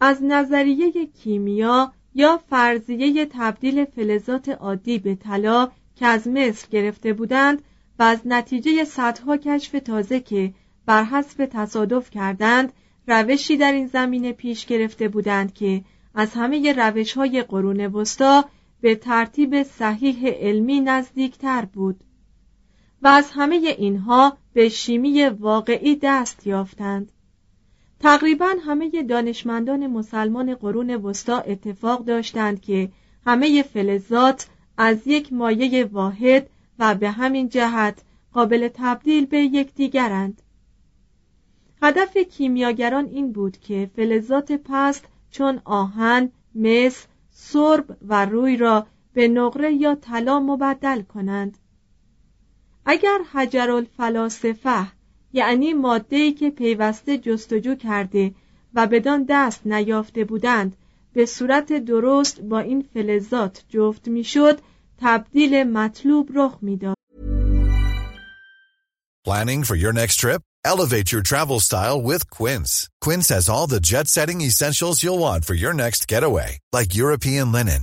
از نظریه کیمیا یا فرضیه تبدیل فلزات عادی به طلا که از مصر گرفته بودند و از نتیجه صدها کشف تازه که بر حسب تصادف کردند روشی در این زمینه پیش گرفته بودند که از همه روش های قرون وسطا به ترتیب صحیح علمی نزدیکتر بود و از همه اینها به شیمی واقعی دست یافتند. تقریبا همه دانشمندان مسلمان قرون وسطا اتفاق داشتند که همه فلزات از یک مایه واحد و به همین جهت قابل تبدیل به یکدیگرند. هدف کیمیاگران این بود که فلزات پست چون آهن، مس، سرب و روی را به نقره یا طلا مبدل کنند. اگر حجر الفلاسفه یعنی ماده‌ای که پیوسته جستجو کرده و بدان دست نیافته بودند به صورت درست با این فلزات جفت می‌شد تبدیل مطلوب رخ می‌داد Planning for your next trip? Elevate your travel style with Quince. Quince has all the jet-setting essentials you'll want for your next getaway, like European linen,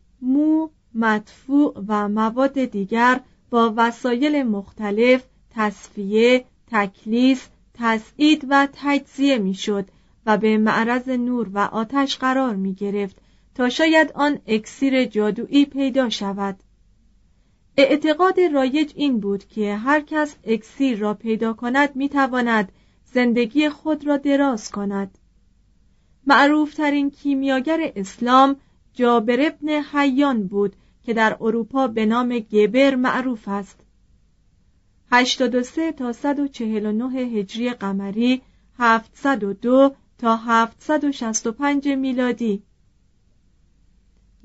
مو، مدفوع و مواد دیگر با وسایل مختلف تصفیه، تکلیس، تسعید و تجزیه می‌شد و به معرض نور و آتش قرار می گرفت تا شاید آن اکسیر جادویی پیدا شود. اعتقاد رایج این بود که هر کس اکسیر را پیدا کند می تواند زندگی خود را دراز کند. معروفترین کیمیاگر اسلام جابر ابن حیان بود که در اروپا به نام گبر معروف است. 83 تا 149 هجری قمری 702 تا 765 میلادی.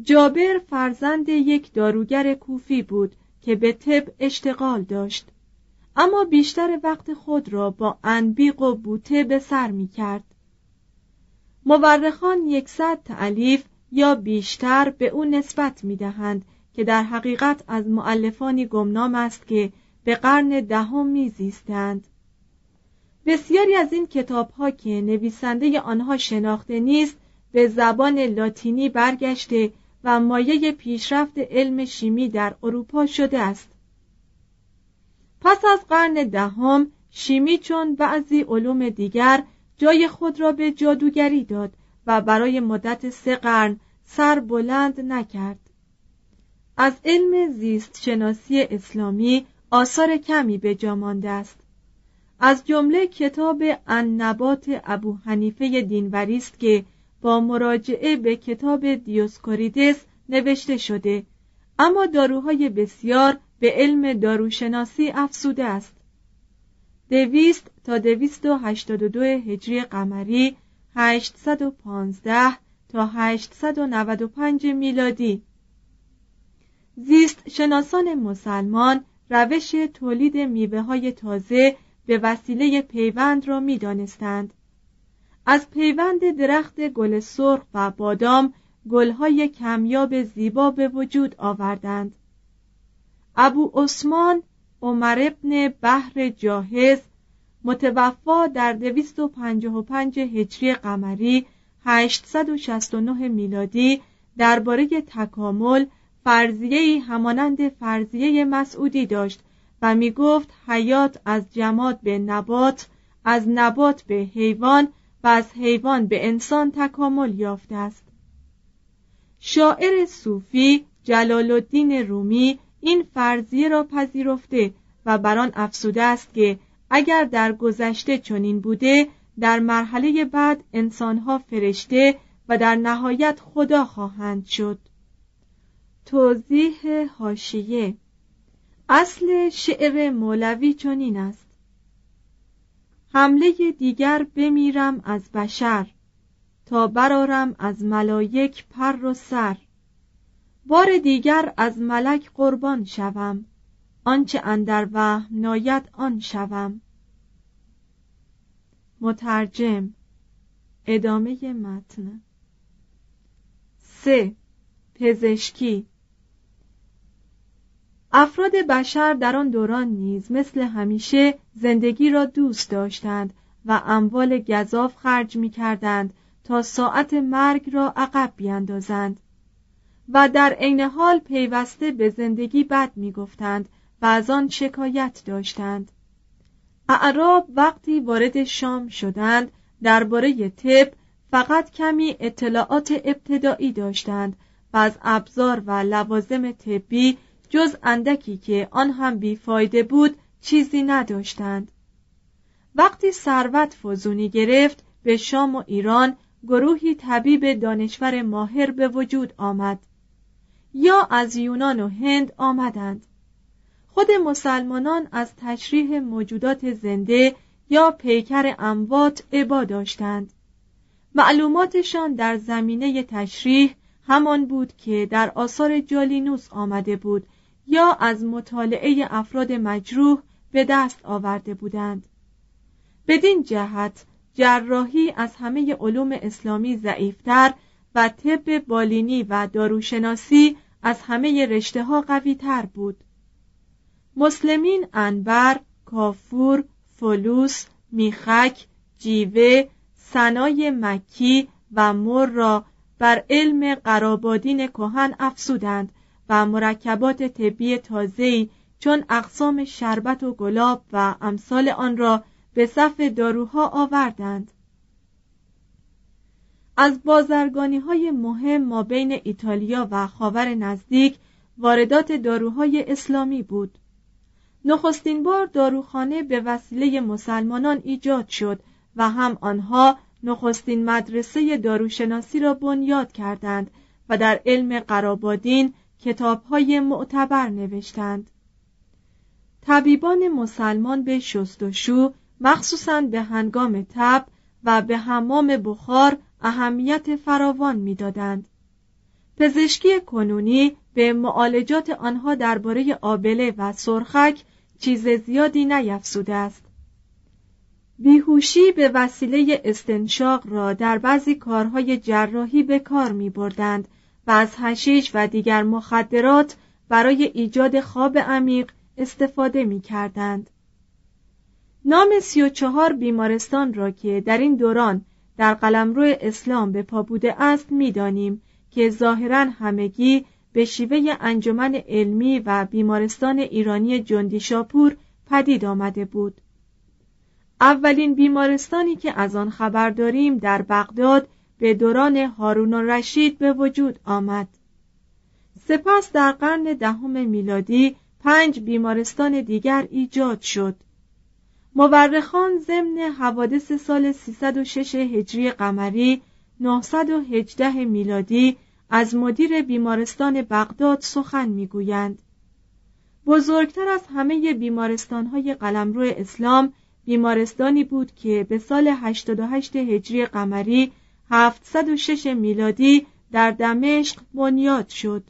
جابر فرزند یک داروگر کوفی بود که به طب اشتغال داشت. اما بیشتر وقت خود را با انبیق و بوته به سر می کرد مورخان یکصد تعلیف یا بیشتر به او نسبت می دهند که در حقیقت از معلفانی گمنام است که به قرن دهم میزیستند. بسیاری از این کتاب ها که نویسنده آنها شناخته نیست به زبان لاتینی برگشته و مایه پیشرفت علم شیمی در اروپا شده است. پس از قرن دهم شیمی چون بعضی علوم دیگر جای خود را به جادوگری داد و برای مدت سه قرن سر بلند نکرد. از علم زیست شناسی اسلامی آثار کمی به جا مانده است. از جمله کتاب النبات ابو حنیفه دینوری است که با مراجعه به کتاب دیوسکوریدس نوشته شده اما داروهای بسیار به علم داروشناسی افسوده است. دویست تا دویست و هشتاد و دو هجری قمری هشتصد و پانزده تا هشتصد و نود و پنج میلادی زیست شناسان مسلمان روش تولید میوه های تازه به وسیله پیوند را می دانستند. از پیوند درخت گل سرخ و بادام گلهای کمیاب زیبا به وجود آوردند ابو عثمان عمر ابن بحر جاهز متوفا در 255 هجری قمری 869 میلادی درباره تکامل فرضیه همانند فرضیه مسعودی داشت و می گفت حیات از جماد به نبات از نبات به حیوان و از حیوان به انسان تکامل یافته است. شاعر صوفی جلال الدین رومی این فرضیه را پذیرفته و بران افسوده است که اگر در گذشته چنین بوده در مرحله بعد انسانها فرشته و در نهایت خدا خواهند شد. توضیح هاشیه اصل شعر مولوی چنین است. حمله دیگر بمیرم از بشر تا برارم از ملایک پر و سر. بار دیگر از ملک قربان شوم. آنچه اندر وهم ناید آن شوم. مترجم ادامه متن. سه پزشکی. افراد بشر در آن دوران نیز مثل همیشه زندگی را دوست داشتند و اموال گذاف خرج می کردند تا ساعت مرگ را عقب بیاندازند و در عین حال پیوسته به زندگی بد می گفتند از آن شکایت داشتند. اعراب وقتی وارد شام شدند درباره طب فقط کمی اطلاعات ابتدایی داشتند و از ابزار و لوازم طبی جز اندکی که آن هم بیفایده بود چیزی نداشتند. وقتی ثروت فزونی گرفت به شام و ایران گروهی طبیب دانشور ماهر به وجود آمد. یا از یونان و هند آمدند. خود مسلمانان از تشریح موجودات زنده یا پیکر اموات عبا داشتند. معلوماتشان در زمینه تشریح همان بود که در آثار جالینوس آمده بود یا از مطالعه افراد مجروح به دست آورده بودند. بدین جهت جراحی از همه علوم اسلامی ضعیفتر و طب بالینی و داروشناسی از همه رشته ها قوی تر بود. مسلمین انبر، کافور، فلوس، میخک، جیوه، سنای مکی و مر را بر علم قرابادین کهن افسودند و مرکبات طبی تازه‌ای چون اقسام شربت و گلاب و امثال آن را به صف داروها آوردند. از بازرگانی های مهم ما بین ایتالیا و خاور نزدیک واردات داروهای اسلامی بود. نخستین بار داروخانه به وسیله مسلمانان ایجاد شد و هم آنها نخستین مدرسه داروشناسی را بنیاد کردند و در علم قرابادین کتابهای معتبر نوشتند. طبیبان مسلمان به شستشو مخصوصا به هنگام تب و به حمام بخار اهمیت فراوان می‌دادند. پزشکی کنونی به معالجات آنها درباره آبله و سرخک چیز زیادی نیفسوده است بیهوشی به وسیله استنشاق را در بعضی کارهای جراحی به کار می بردند و از هشیش و دیگر مخدرات برای ایجاد خواب عمیق استفاده می کردند. نام سی و چهار بیمارستان را که در این دوران در قلمرو اسلام به پا بوده است می‌دانیم که ظاهرا همگی به شیوه انجمن علمی و بیمارستان ایرانی جندی شاپور پدید آمده بود. اولین بیمارستانی که از آن خبر داریم در بغداد به دوران هارون رشید به وجود آمد. سپس در قرن دهم میلادی پنج بیمارستان دیگر ایجاد شد. مورخان ضمن حوادث سال 306 هجری قمری 918 میلادی از مدیر بیمارستان بغداد سخن می‌گویند. بزرگتر از همه بیمارستانهای قلمرو اسلام بیمارستانی بود که به سال 88 هجری قمری 706 میلادی در دمشق بنیاد شد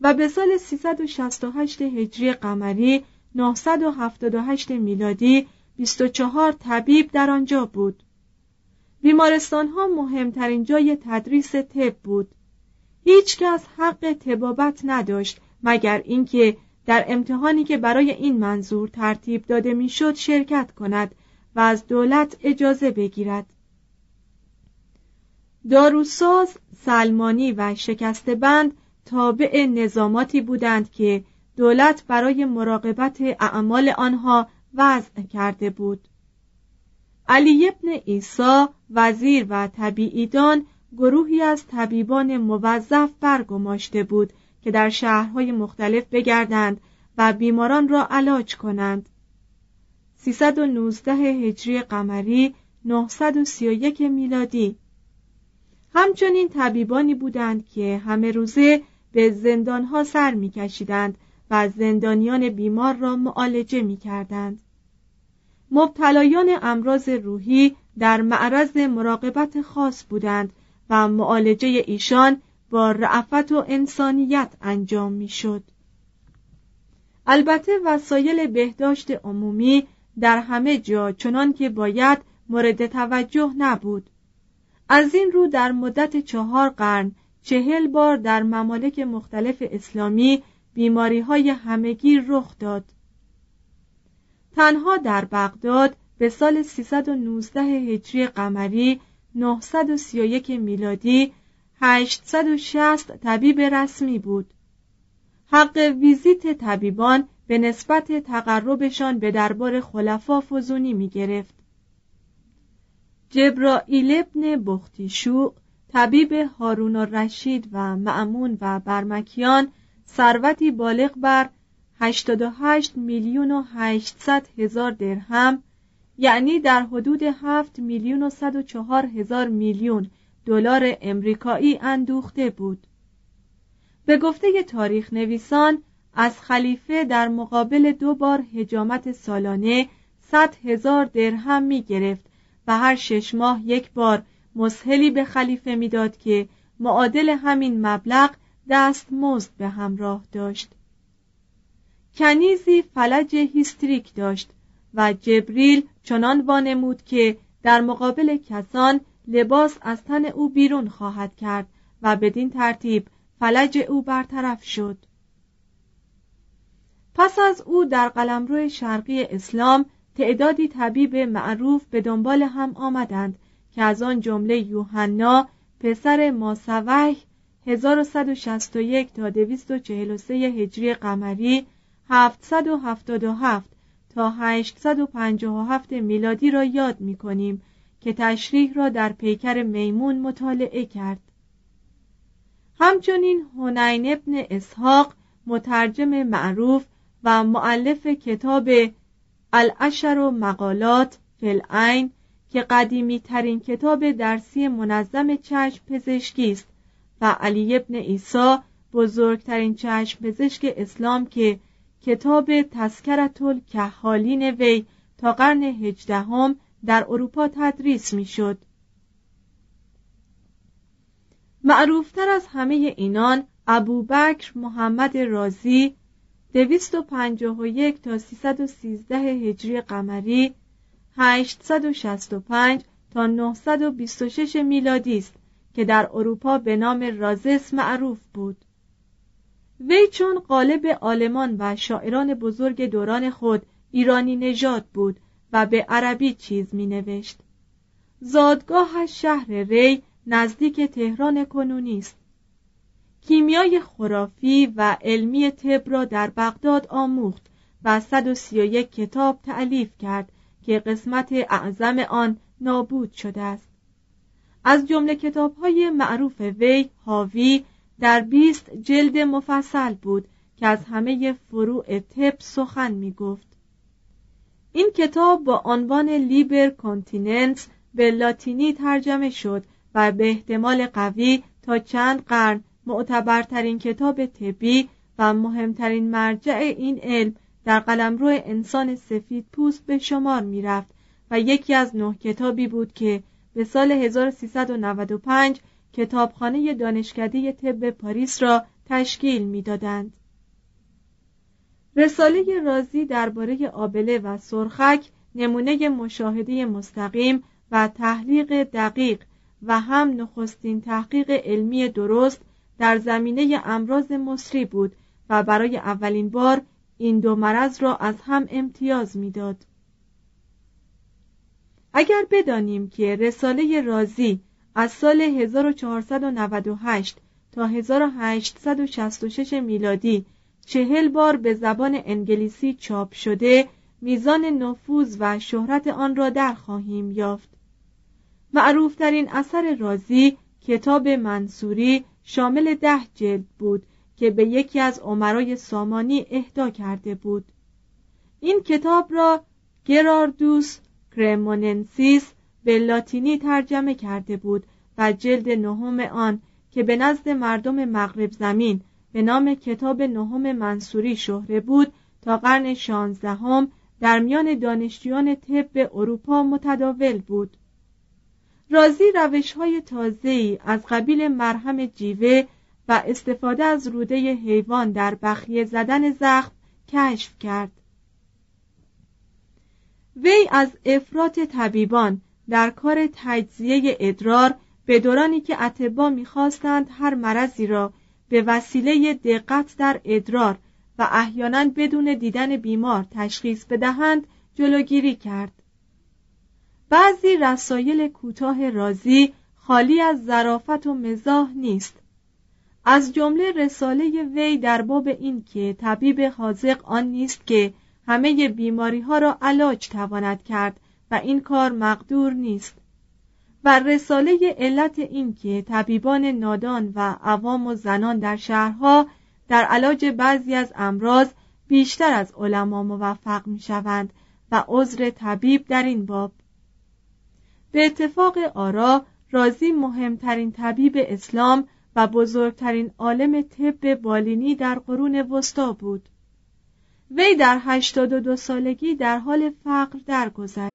و به سال 368 هجری قمری 978 میلادی 24 طبیب در آنجا بود. بیمارستان ها مهمترین جای تدریس طب بود. هیچکس حق تبابت نداشت مگر اینکه در امتحانی که برای این منظور ترتیب داده می‌شد شرکت کند و از دولت اجازه بگیرد. داروساز سلمانی و شکست بند تابع نظاماتی بودند که دولت برای مراقبت اعمال آنها وضع کرده بود. علی ابن عیسی وزیر و طبیعیدان گروهی از طبیبان موظف برگماشته بود که در شهرهای مختلف بگردند و بیماران را علاج کنند 319 هجری قمری 931 میلادی همچنین طبیبانی بودند که همه روزه به زندانها سر میکشیدند و زندانیان بیمار را معالجه می کردند. مبتلایان امراض روحی در معرض مراقبت خاص بودند و معالجه ایشان با رعفت و انسانیت انجام می شد. البته وسایل بهداشت عمومی در همه جا چنان که باید مورد توجه نبود از این رو در مدت چهار قرن چهل بار در ممالک مختلف اسلامی بیماری های همگیر رخ داد تنها در بغداد به سال 319 هجری قمری 931 میلادی 860 طبیب رسمی بود حق ویزیت طبیبان به نسبت تقربشان به دربار خلفا فزونی می گرفت. جبرائیل ابن بختیشو طبیب هارون رشید و معمون و برمکیان ثروتی بالغ بر 88 میلیون و 800 هزار درهم یعنی در حدود 7 میلیون و 104 هزار میلیون دلار امریکایی اندوخته بود. به گفته تاریخ نویسان از خلیفه در مقابل دو بار هجامت سالانه 100 هزار درهم می گرفت و هر شش ماه یک بار مسهلی به خلیفه می‌داد که معادل همین مبلغ دست مزد به همراه داشت. کنیزی فلج هیستریک داشت و جبریل چنان وانمود که در مقابل کسان لباس از تن او بیرون خواهد کرد و بدین ترتیب فلج او برطرف شد. پس از او در قلمرو شرقی اسلام تعدادی طبیب معروف به دنبال هم آمدند که از آن جمله یوحنا پسر ماسوح 1161 تا 243 هجری قمری 777 تا 857 میلادی را یاد می کنیم که تشریح را در پیکر میمون مطالعه کرد. همچنین هنین ابن اسحاق مترجم معروف و معلف کتاب الاشر و مقالات فلعین که قدیمی ترین کتاب درسی منظم چشم پزشکی است و علی ابن عیسی بزرگترین چشم پزشک اسلام که کتاب تسکرت الکحالین وی تا قرن هجدهم در اروپا تدریس می‌شد. معروفتر از همه اینان ابوبکر محمد رازی دویست و پنجاه و یک تا سیصد و سیزده هجری قمری 865 تا 926 میلادی است که در اروپا به نام رازس معروف بود وی چون قالب آلمان و شاعران بزرگ دوران خود ایرانی نژاد بود و به عربی چیز می نوشت زادگاهش شهر ری نزدیک تهران کنونی است. کیمیای خرافی و علمی طب را در بغداد آموخت و 131 کتاب تعلیف کرد که قسمت اعظم آن نابود شده است. از جمله کتابهای معروف وی حاوی در بیست جلد مفصل بود که از همه فروع طب سخن می گفت. این کتاب با عنوان لیبر کانتیننس به لاتینی ترجمه شد و به احتمال قوی تا چند قرن معتبرترین کتاب طبی و مهمترین مرجع این علم در قلمرو انسان سفید پوست به شمار می رفت و یکی از نه کتابی بود که به سال 1395 کتابخانه دانشکده طب پاریس را تشکیل می‌دادند. رساله رازی درباره آبله و سرخک نمونه مشاهده مستقیم و تحلیق دقیق و هم نخستین تحقیق علمی درست در زمینه امراض مصری بود و برای اولین بار این دو مرض را از هم امتیاز می‌داد. اگر بدانیم که رساله رازی از سال 1498 تا 1866 میلادی چهل بار به زبان انگلیسی چاپ شده میزان نفوذ و شهرت آن را در خواهیم یافت. معروفترین اثر رازی کتاب منصوری شامل ده جلد بود که به یکی از عمرای سامانی اهدا کرده بود. این کتاب را گراردوس کرموننسیس به لاتینی ترجمه کرده بود و جلد نهم آن که به نزد مردم مغرب زمین به نام کتاب نهم منصوری شهره بود تا قرن شانزدهم در میان دانشجویان طب اروپا متداول بود. رازی روش های تازه‌ای از قبیل مرهم جیوه و استفاده از روده حیوان در بخیه زدن زخم کشف کرد. وی از افراط طبیبان در کار تجزیه ادرار به دورانی که اتبا می‌خواستند هر مرضی را به وسیله دقت در ادرار و احیانا بدون دیدن بیمار تشخیص بدهند جلوگیری کرد. بعضی رسایل کوتاه رازی خالی از ظرافت و مزاح نیست. از جمله رساله وی در باب این که طبیب حاضق آن نیست که همه بیماری ها را علاج تواند کرد و این کار مقدور نیست. و رساله علت این که طبیبان نادان و عوام و زنان در شهرها در علاج بعضی از امراض بیشتر از علما موفق می شوند و عذر طبیب در این باب. به اتفاق آرا رازی مهمترین طبیب اسلام و بزرگترین عالم طب بالینی در قرون وسطا بود. وی در 82 سالگی در حال فقر درگذشت.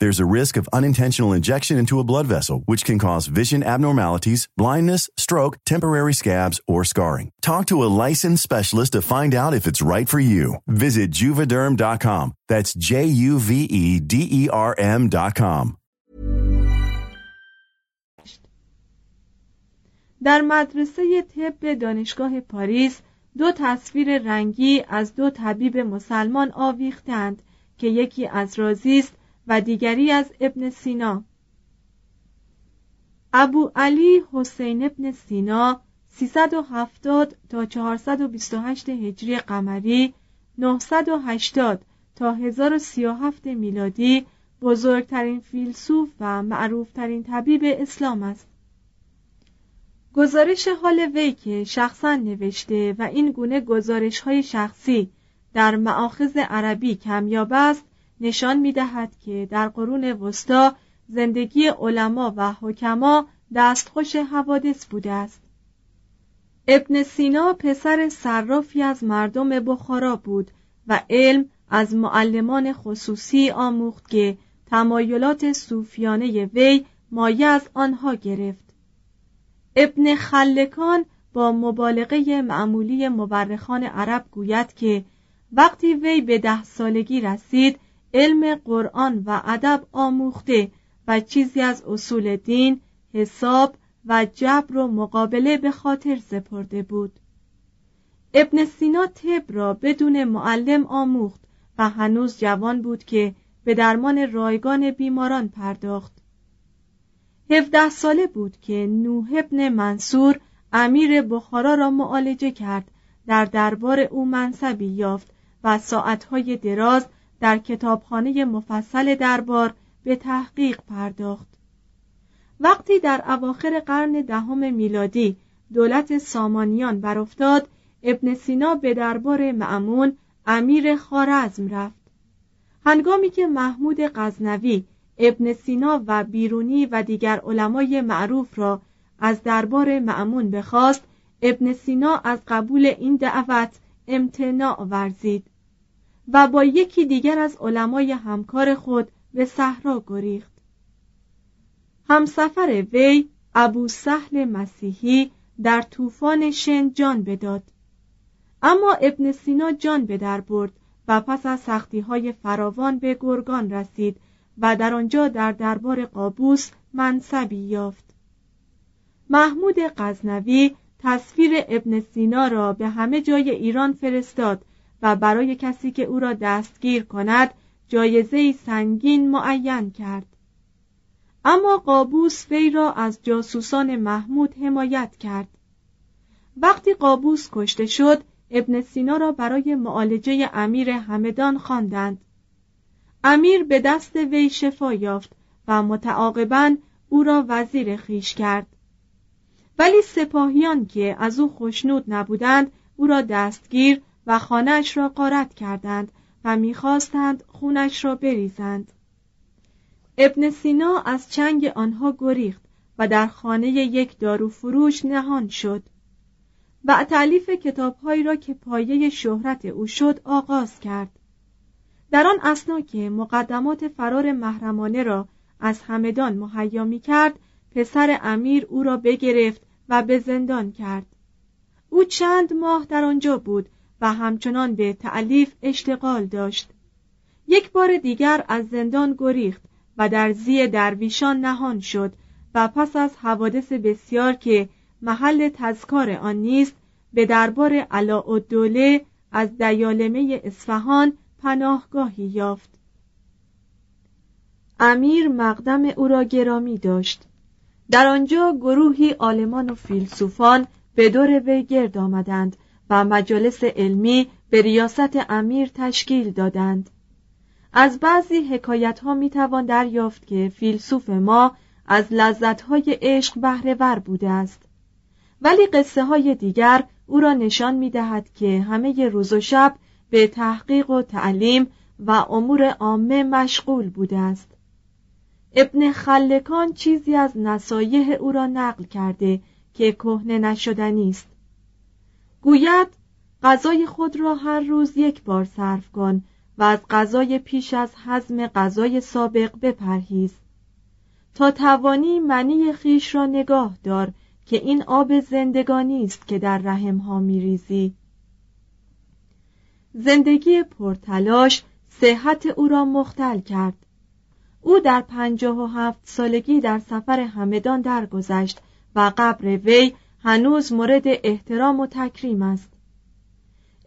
There's a risk of unintentional injection into a blood vessel, which can cause vision abnormalities, blindness, stroke, temporary scabs, or scarring. Talk to a licensed specialist to find out if it's right for you. Visit juvederm.com. That's J U V E D E R M.com. در مدرسه طب دانشگاه پاریس دو تصویر رنگی از دو طبیب مسلمان آویختند که یکی از رازی است و دیگری از ابن سینا. ابو علی حسین ابن سینا 370 تا 428 هجری قمری 980 تا 1037 میلادی بزرگترین فیلسوف و معروفترین طبیب اسلام است. گزارش حال وی که شخصا نوشته و این گونه گزارش های شخصی در معاخذ عربی کمیاب است نشان می دهد که در قرون وسطا زندگی علما و حکما دستخوش حوادث بوده است. ابن سینا پسر صرافی از مردم بخارا بود و علم از معلمان خصوصی آموخت که تمایلات صوفیانه وی مایه از آنها گرفت. ابن خلکان با مبالغه معمولی مورخان عرب گوید که وقتی وی به ده سالگی رسید علم قرآن و ادب آموخته و چیزی از اصول دین، حساب و جبر و مقابله به خاطر سپرده بود. ابن سینا طب را بدون معلم آموخت و هنوز جوان بود که به درمان رایگان بیماران پرداخت. هفده ساله بود که نوح ابن منصور امیر بخارا را معالجه کرد در دربار او منصبی یافت و ساعتهای دراز در کتابخانه مفصل دربار به تحقیق پرداخت. وقتی در اواخر قرن دهم میلادی دولت سامانیان برافتاد ابن سینا به دربار معمون امیر خارزم رفت. هنگامی که محمود غزنوی ابن سینا و بیرونی و دیگر علمای معروف را از دربار معمون بخواست ابن سینا از قبول این دعوت امتناع ورزید. و با یکی دیگر از علمای همکار خود به صحرا گریخت. همسفر وی ابو سهل مسیحی در طوفان شن جان بداد. اما ابن سینا جان به در برد و پس از سختی های فراوان به گرگان رسید و در آنجا در دربار قابوس منصبی یافت. محمود غزنوی تصویر ابن سینا را به همه جای ایران فرستاد و برای کسی که او را دستگیر کند جایزه سنگین معین کرد. اما قابوس وی را از جاسوسان محمود حمایت کرد. وقتی قابوس کشته شد ابن سینا را برای معالجه امیر همدان خواندند. امیر به دست وی شفا یافت و متعاقبا او را وزیر خیش کرد. ولی سپاهیان که از او خوشنود نبودند او را دستگیر و خانهاش را قارت کردند و می‌خواستند خونش را بریزند. ابن سینا از چنگ آنها گریخت و در خانه یک دارو فروش نهان شد. و تعلیف کتابهایی را که پایه شهرت او شد آغاز کرد. در آن اسنا که مقدمات فرار محرمانه را از همدان مهیا می کرد پسر امیر او را بگرفت و به زندان کرد. او چند ماه در آنجا بود و همچنان به تعلیف اشتغال داشت. یک بار دیگر از زندان گریخت و در زی درویشان نهان شد و پس از حوادث بسیار که محل تذکار آن نیست به دربار علاءالدوله از دیالمه اصفهان پناهگاهی یافت. امیر مقدم او را گرامی داشت. در آنجا گروهی آلمان و فیلسوفان به دور وی گرد آمدند و مجالس علمی به ریاست امیر تشکیل دادند. از بعضی حکایت ها می توان دریافت که فیلسوف ما از لذت های عشق بهره بوده است. ولی قصه های دیگر او را نشان می دهد که همه روز و شب به تحقیق و تعلیم و امور عامه مشغول بوده است. ابن خلکان چیزی از نصایح او را نقل کرده که کهنه نشدنی است. گوید غذای خود را هر روز یک بار صرف کن و از غذای پیش از حزم غذای سابق بپرهیز. تا توانی منی خیش را نگاه دار که این آب زندگانی است که در رحم ها میریزی. زندگی پرتلاش صحت او را مختل کرد. او در پنجاه و هفت سالگی در سفر همدان درگذشت و قبر وی هنوز مورد احترام و تکریم است.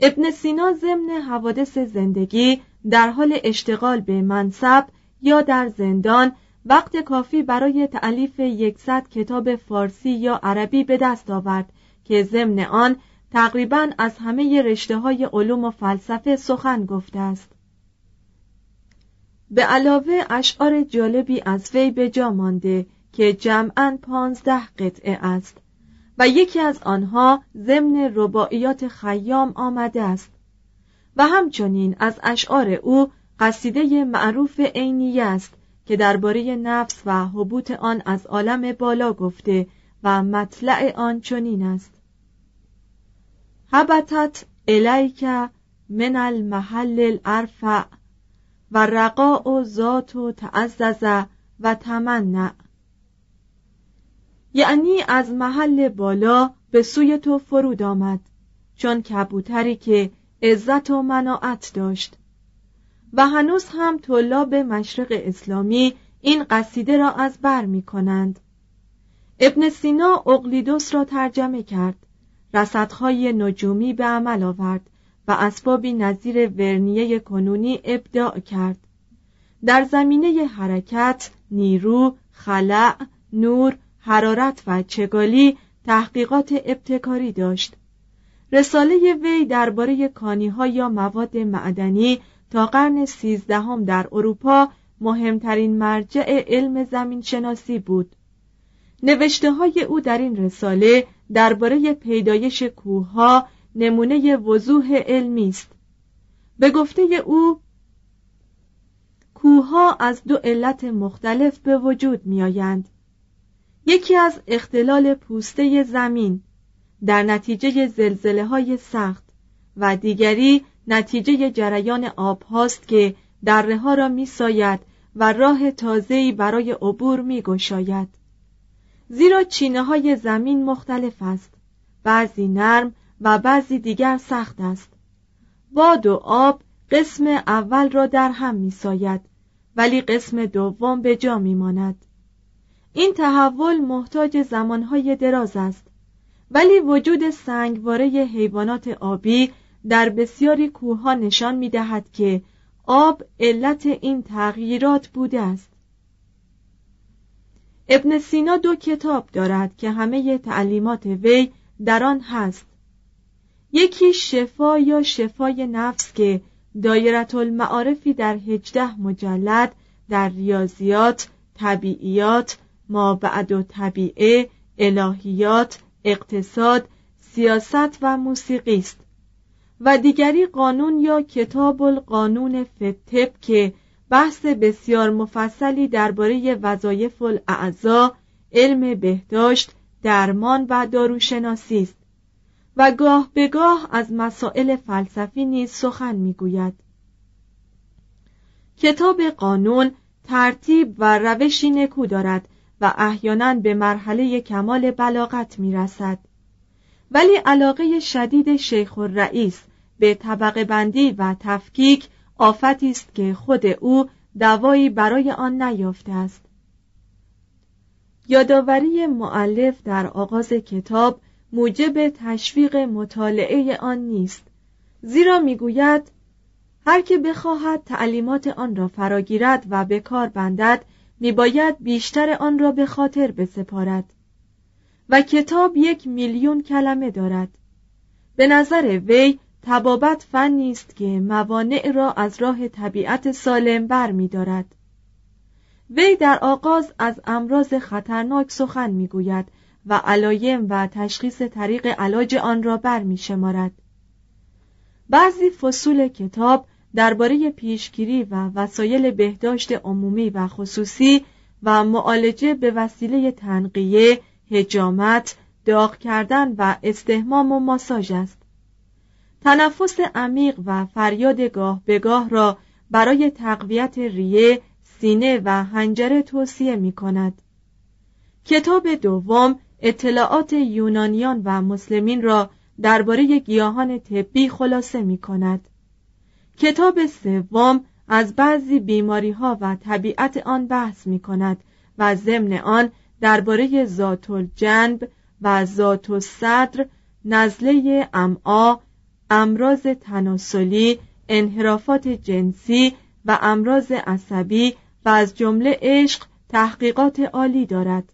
ابن سینا ضمن حوادث زندگی در حال اشتغال به منصب یا در زندان وقت کافی برای تعلیف یکصد کتاب فارسی یا عربی به دست آورد که ضمن آن تقریبا از همه رشته های علوم و فلسفه سخن گفته است. به علاوه اشعار جالبی از وی به جا مانده که جمعا پانزده قطعه است. و یکی از آنها ضمن رباعیات خیام آمده است. و همچنین از اشعار او قصیده معروف عینیه است که درباره نفس و حبوط آن از عالم بالا گفته و مطلع آن چنین است. حبتت الیک من المحل الارفع و رقاء ذات و تعزز و تمنع. یعنی از محل بالا به سوی تو فرود آمد چون کبوتری که عزت و مناعت داشت. و هنوز هم طلاب مشرق اسلامی این قصیده را از بر می کنند. ابن سینا اقلیدوس را ترجمه کرد رصدهای نجومی به عمل آورد و اسبابی نظیر ورنیه کنونی ابداع کرد. در زمینه حرکت، نیرو، خلع، نور، حرارت و چگالی تحقیقات ابتکاری داشت. رساله وی درباره کانیها یا مواد معدنی تا قرن سیزدهم در اروپا مهمترین مرجع علم زمین شناسی بود. نوشته های او در این رساله درباره پیدایش کوهها نمونه وضوح علمی است. به گفته او کوهها از دو علت مختلف به وجود می آیند. یکی از اختلال پوسته زمین در نتیجه زلزله های سخت و دیگری نتیجه جریان آب هاست که دره ها را می ساید و راه تازه‌ای برای عبور می گشاید. زیرا چینه های زمین مختلف است. بعضی نرم و بعضی دیگر سخت است. باد و آب قسم اول را در هم می ساید ولی قسم دوم به جا می ماند این تحول محتاج زمانهای دراز است. ولی وجود سنگواره حیوانات آبی در بسیاری کوهها نشان می دهد که آب علت این تغییرات بوده است. ابن سینا دو کتاب دارد که همه تعلیمات وی در آن هست. یکی شفا یا شفای نفس که دایرت المعارفی در هجده مجلد در ریاضیات، طبیعیات، ما بعد و طبیعه، الهیات، اقتصاد، سیاست و موسیقی است. و دیگری قانون یا کتاب القانون فتب که بحث بسیار مفصلی درباره وظایف الاعضا علم بهداشت درمان و داروشناسی است. و گاه به گاه از مسائل فلسفی نیز سخن می‌گوید. کتاب قانون ترتیب و روشی نکو دارد و احیانا به مرحله کمال بلاغت می رسد. ولی علاقه شدید شیخ الرئیس به طبقه بندی و تفکیک آفتی است که خود او دوایی برای آن نیافته است یادآوری معلف در آغاز کتاب موجب تشویق مطالعه آن نیست زیرا می‌گوید هر که بخواهد تعلیمات آن را فراگیرد و به کار بندد میباید بیشتر آن را به خاطر بسپارد و کتاب یک میلیون کلمه دارد به نظر وی تبابت فنی است که موانع را از راه طبیعت سالم بر می دارد. وی در آغاز از امراض خطرناک سخن می‌گوید و علایم و تشخیص طریق علاج آن را بر می شمارد. بعضی فصول کتاب درباره پیشگیری و وسایل بهداشت عمومی و خصوصی و معالجه به وسیله تنقیه، هجامت، داغ کردن و استهمام و ماساژ است. تنفس عمیق و فریاد گاه به گاه را برای تقویت ریه، سینه و هنجره توصیه می کند. کتاب دوم اطلاعات یونانیان و مسلمین را درباره گیاهان طبی خلاصه می کند. کتاب سوم از بعضی بیماری ها و طبیعت آن بحث می کند و ضمن آن درباره ذات الجنب و ذات الصدر نزله امعا امراض تناسلی انحرافات جنسی و امراض عصبی و از جمله عشق تحقیقات عالی دارد.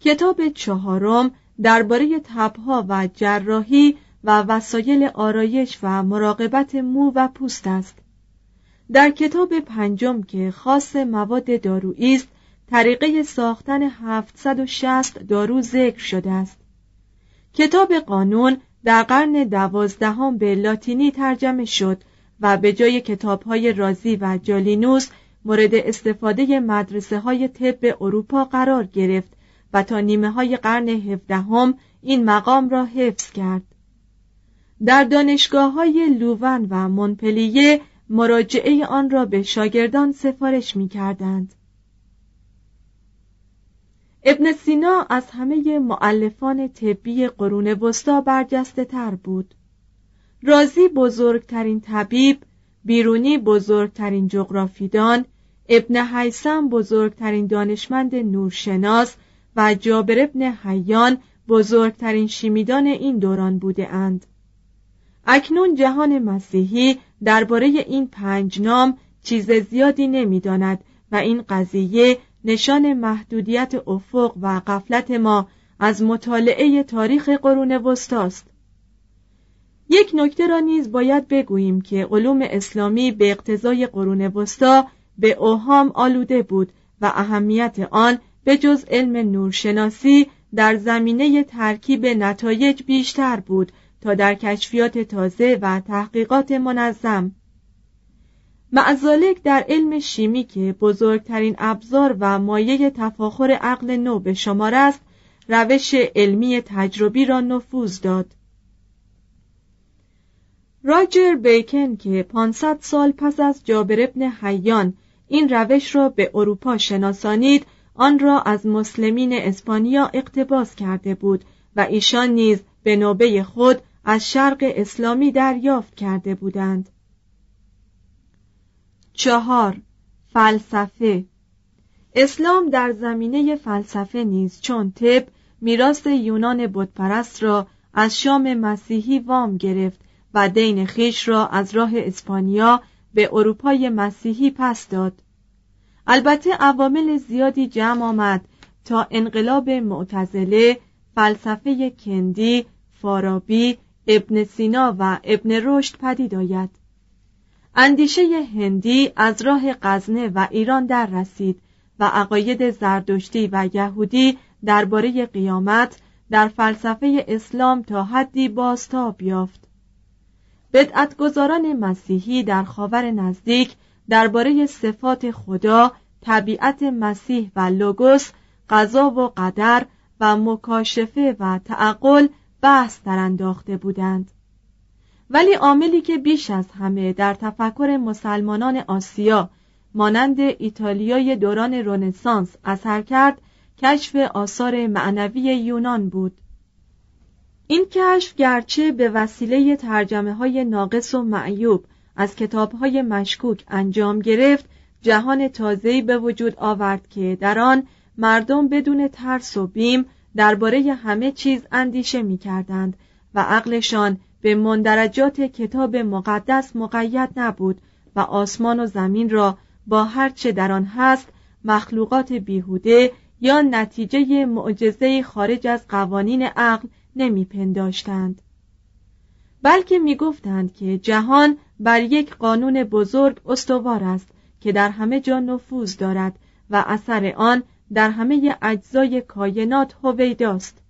کتاب چهارم درباره تبها و جراحی و وسایل آرایش و مراقبت مو و پوست است. در کتاب پنجم که خاص مواد دارویی است طریقه ساختن 760 دارو ذکر شده است. کتاب قانون در قرن دوازدهم به لاتینی ترجمه شد و به جای کتاب های رازی و جالینوس مورد استفاده مدرسه های طب اروپا قرار گرفت و تا نیمه های قرن هفدهم این مقام را حفظ کرد. در دانشگاه های لوون و مونپلیه مراجعه آن را به شاگردان سفارش می کردند. ابن سینا از همه معلفان طبی قرون وسطا برجسته تر بود. رازی بزرگترین طبیب، بیرونی بزرگترین جغرافیدان، ابن حیسم بزرگترین دانشمند نورشناس و جابر ابن حیان بزرگترین شیمیدان این دوران بوده اند. اکنون جهان مسیحی درباره این پنج نام چیز زیادی نمی‌داند و این قضیه نشان محدودیت افق و قفلت ما از مطالعه تاریخ قرون وسطاست یک نکته را نیز باید بگوییم که علوم اسلامی به اقتضای قرون وسطا به اوهام آلوده بود و اهمیت آن به جز علم نورشناسی در زمینه ترکیب نتایج بیشتر بود تا در کشفیات تازه و تحقیقات منظم. معزالک در علم شیمی که بزرگترین ابزار و مایه تفاخر عقل نو به شمار است روش علمی تجربی را نفوذ داد. راجر بیکن که 500 سال پس از جابر ابن حیان این روش را به اروپا شناسانید آن را از مسلمین اسپانیا اقتباس کرده بود و ایشان نیز به نوبه خود از شرق اسلامی دریافت کرده بودند. چهار فلسفه. اسلام در زمینه فلسفه نیز چون طب میراث یونان بتپرست را از شام مسیحی وام گرفت و دین خیش را از راه اسپانیا به اروپای مسیحی پس داد. البته عوامل زیادی جمع آمد تا انقلاب معتزله فلسفه کندی فارابی ابن سینا و ابن رشد پدید آید. اندیشه هندی از راه غزنه و ایران در رسید و عقاید زردشتی و یهودی درباره قیامت در فلسفه اسلام تا حدی بازتاب یافت. بدعتگذاران مسیحی در خاور نزدیک درباره صفات خدا طبیعت مسیح و لوگوس قضا و قدر و مکاشفه و تعقل بحث در انداخته بودند. ولی عاملی که بیش از همه در تفکر مسلمانان آسیا مانند ایتالیای دوران رونسانس اثر کرد کشف آثار معنوی یونان بود. این کشف گرچه به وسیله ترجمه های ناقص و معیوب از کتاب های مشکوک انجام گرفت جهان تازه‌ای به وجود آورد که در آن مردم بدون ترس و بیم درباره همه چیز اندیشه می کردند و عقلشان به مندرجات کتاب مقدس مقید نبود و آسمان و زمین را با هر چه در آن هست مخلوقات بیهوده یا نتیجه معجزه خارج از قوانین عقل نمیپنداشتند. بلکه می‌گفتند که جهان بر یک قانون بزرگ استوار است که در همه جا نفوذ دارد و اثر آن در همه اجزای کاینات هویداست.